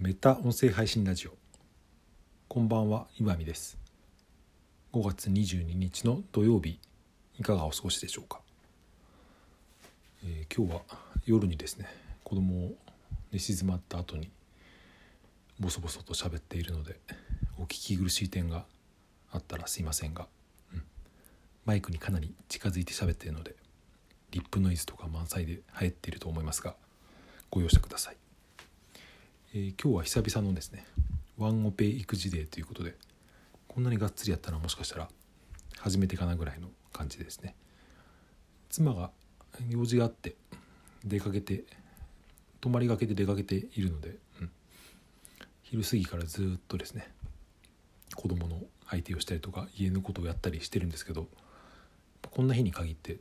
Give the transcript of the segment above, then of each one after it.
メタ音声配信ラジオ。こんばんは岩見です。5月22日の土曜日いかがお過ごしでしょうか、えー、今日は夜にですね子供を寝静まった後にボソボソと喋っているのでお聞き苦しい点があったらすいませんが、うん、マイクにかなり近づいて喋っているのでリップノイズとか満載で流行っていると思いますがご容赦ください。えー、今日は久々のですねワンオペ育児デーということでこんなにがっつりやったらもしかしたら初めてかなぐらいの感じですね。妻が用事があって出かけて泊まりがけで出かけているので、うん、昼過ぎからずっとですね子供の相手をしたりとか家のことをやったりしてるんですけどこんな日に限って、うん、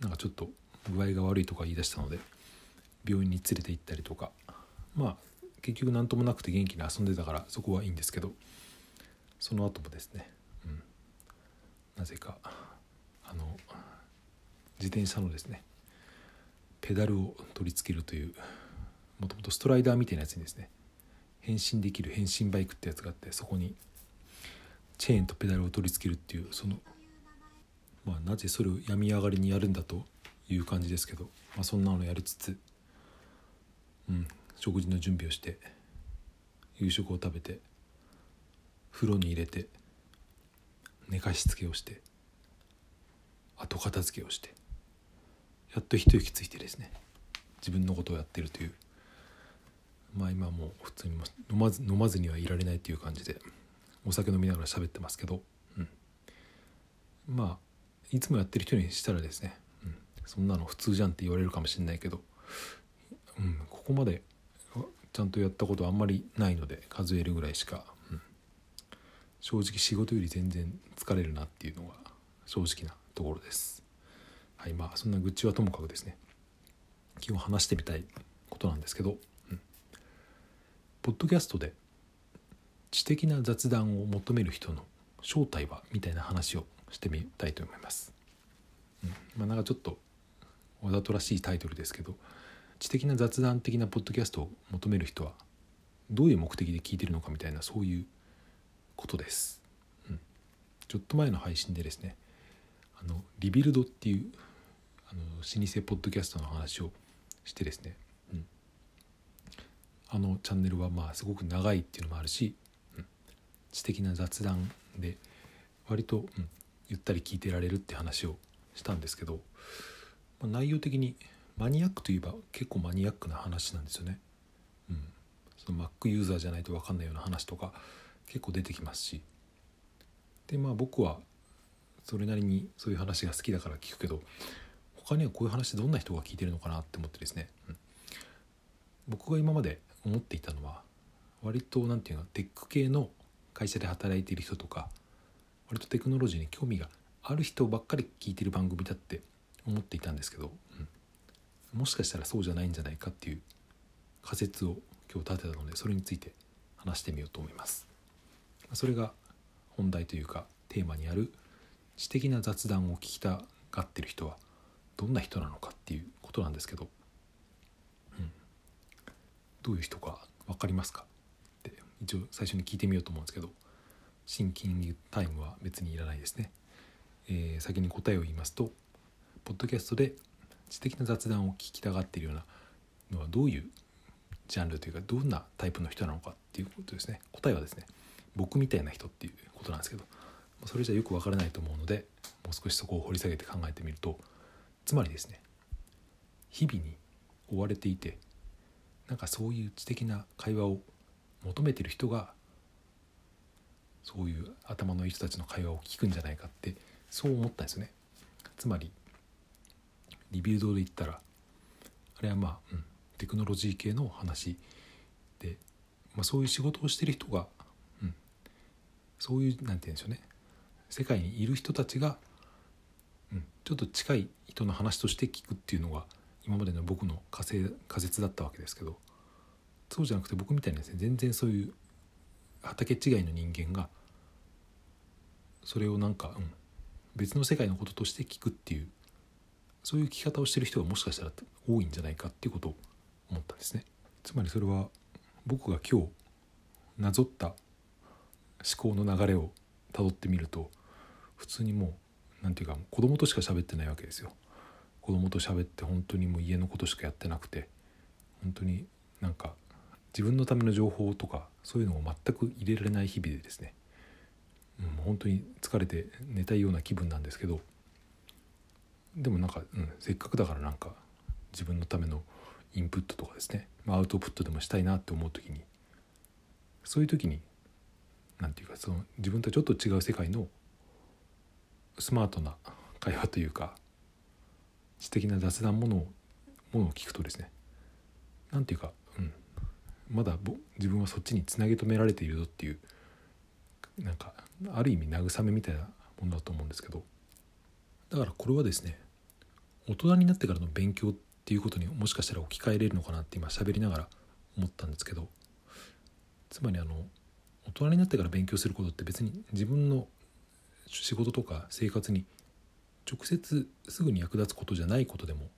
なんかちょっと具合が悪いとか言い出したので病院に連れて行ったりとかまあ結局何ともなくて元気に遊んでたからそこはいいんですけどその後もですね、うん、なぜかあの自転車のですねペダルを取り付けるというもともとストライダーみたいなやつにですね変身できる変身バイクってやつがあってそこにチェーンとペダルを取り付けるっていうそのまあなぜそれを病み上がりにやるんだという感じですけど、まあ、そんなのやりつつうん。食事の準備をして夕食を食べて風呂に入れて寝かしつけをして後片付けをしてやっと一息ついてですね自分のことをやってるというまあ今も普通に飲まず飲まずにはいられないという感じでお酒飲みながら喋ってますけど、うん、まあいつもやってる人にしたらですね、うん、そんなの普通じゃんって言われるかもしれないけど、うん、ここまでちゃんとやったことあんまりないので数えるぐらいしか、うん、正直仕事より全然疲れるなっていうのが正直なところです。はいまあそんな愚痴はともかくですね。今日話してみたいことなんですけど、うん、ポッドキャストで知的な雑談を求める人の正体はみたいな話をしてみたいと思います、うん、まあなんかちょっとわざとらしいタイトルですけど知的な雑談的なポッドキャストを求める人はどういう目的で聞いてるのかみたいなそういうことです。うん、ちょっと前の配信でですねあのリビルドっていうあの老舗ポッドキャストの話をしてですね、うん、あのチャンネルはまあすごく長いっていうのもあるし、うん、知的な雑談で割と、うん、ゆったり聞いてられるって話をしたんですけど、まあ、内容的にマニアックといえば結構マニアックな話なんですよね。うん、その Mac ユーザーじゃないと分かんないような話とか結構出てきますし。でまあ僕はそれなりにそういう話が好きだから聞くけど他にはこういう話どんな人が聞いてるのかなって思ってですね、うん、僕が今まで思っていたのは割と何て言うのテック系の会社で働いている人とか割とテクノロジーに興味がある人ばっかり聞いてる番組だって思っていたんですけど、もしかしたらそうじゃないんじゃないかっていう仮説を今日立てたのでそれについて話してみようと思います。それが本題というかテーマにある知的な雑談を聞きたがってる人はどんな人なのかっていうことなんですけど、うん、どういう人か分かりますか？って一応最初に聞いてみようと思うんですけど。シンキングタイムは別にいらないですね、えー、先に答えを言いますとポッドキャストで知的な雑談を聞きたがっているようなのはどういうジャンルというかどんなタイプの人なのかっていうことですね。答えはですね僕みたいな人っていうことなんですけどそれじゃよくわからないと思うのでもう少しそこを掘り下げて考えてみるとつまりですね日々に追われていてなんかそういう知的な会話を求めてる人がそういう頭のいい人たちの会話を聞くんじゃないかってそう思ったんですよね。つまりリビルドで言ったらあれはまあ、うん、テクノロジー系の話で、まあ、そういう仕事をしてる人が、うん、そういうなんて言うんでしょうね世界にいる人たちが、うん、ちょっと近い人の話として聞くっていうのが今までの僕の仮仮説だったわけですけどそうじゃなくて僕みたいにですね全然そういう畑違いの人間がそれをなんか、うん、別の世界のこととして聞くっていうそういう聞き方をしてる人がもしかしたら多いんじゃないかっていうことを思ったんですね。つまりそれは僕が今日なぞった思考の流れをたどってみると普通にもう何て言うか子供としか喋ってないわけですよ。子供と喋って本当にもう家のことしかやってなくて本当になんか自分のための情報とかそういうのを全く入れられない日々でですね、うん、本当に疲れて寝たいような気分なんですけどでもなんか、うん、せっかくだからなんか自分のためのインプットとかですね、アウトプットでもしたいなって思う時に。そういう時に何て言うかその自分とちょっと違う世界のスマートな会話というか知的な雑談ものをものを聞くとですね。何て言うか、うん、まだ自分はそっちにつなぎ止められているぞっていうなんかある意味慰めみたいなものだと思うんですけど。だからこれはですね大人になってからの勉強っていうことにもしかしたら置き換えれるのかなって今喋りながら思ったんですけどつまりあの大人になってから勉強することって別に自分の仕事とか生活に直接すぐに役立つことじゃないことでも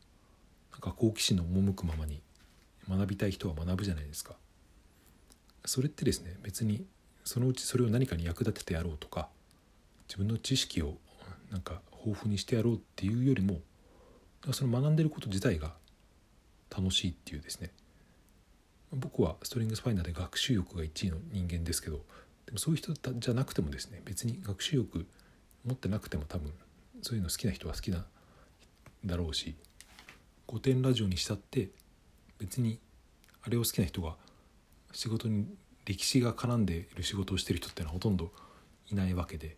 なんか好奇心の赴くままに学びたい人は学ぶじゃないですか。それってですね別にそのうちそれを何かに役立ててやろうとか自分の知識をなんか豊富にしてやろうっていうよりもその学んでること自体が楽しいっていうですね。僕はストリングスファイナーで学習欲が1位の人間ですけどでもそういう人じゃなくてもですね別に学習欲持ってなくても多分そういうの好きな人は好きなだろうし古典ラジオにしたって別にあれを好きな人が仕事に歴史が絡んでいる仕事をしてる人ってのはほとんどいないわけで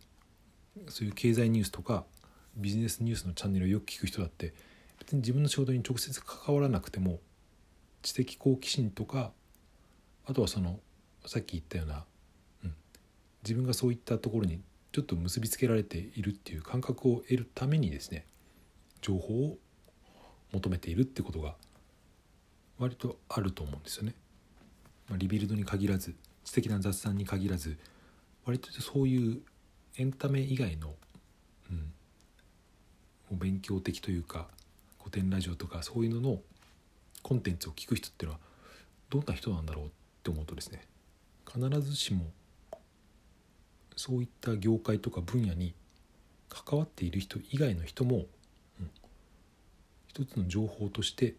そういう経済ニュースとかビジネスニュースのチャンネルをよく聞く人だって別に自分の仕事に直接関わらなくても知的好奇心とかあとはそのさっき言ったような、うん、自分がそういったところにちょっと結びつけられているっていう感覚を得るためにですね情報を求めているってことが割とあると思うんですよね。まあ、リビルドに限らず知的な雑談に限らず割とそういうエンタメ以外の、うん、勉強的というか古典ラジオとかそういうののコンテンツを聞く人っていうのはどんな人なんだろうって思うとですね必ずしもそういった業界とか分野に関わっている人以外の人も、うん、一つの情報として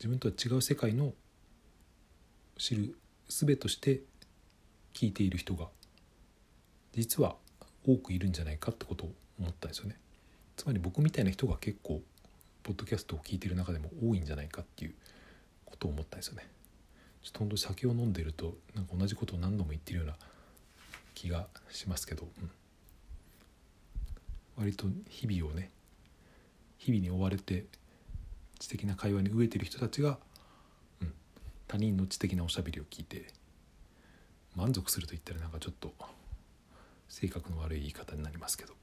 自分とは違う世界の知る術として聞いている人が実は多くいるんじゃないかってことを思ったんですよね。つまり僕みたいな人が結構ポッドキャストを聞いてる中でも多いんじゃないかっていうことを思ったんですよね。ちょっと本当酒を飲んでるとなんか同じことを何度も言ってるような気がしますけど、うん、割と日々をね日々に追われて知的な会話に飢えてる人たちが、うん、他人の知的なおしゃべりを聞いて満足すると言ったらなんかちょっと性格の悪い言い方になりますけど、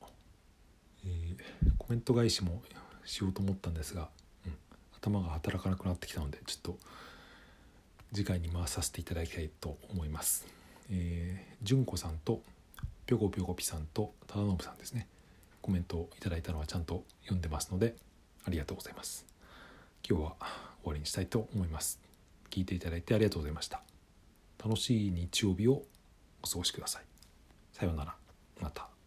えー、コメント返しもしようと思ったんですがうん頭が働かなくなってきたのでちょっと次回に回させていただきたいと思います。えー、純子さんとぴょこぴょこぴさんと忠信さんですねコメントをいただいたのはちゃんと読んでますのでありがとうございます。今日は終わりにしたいと思います。聞いていただいてありがとうございました。楽しい日曜日をお過ごしください。さようなら。また。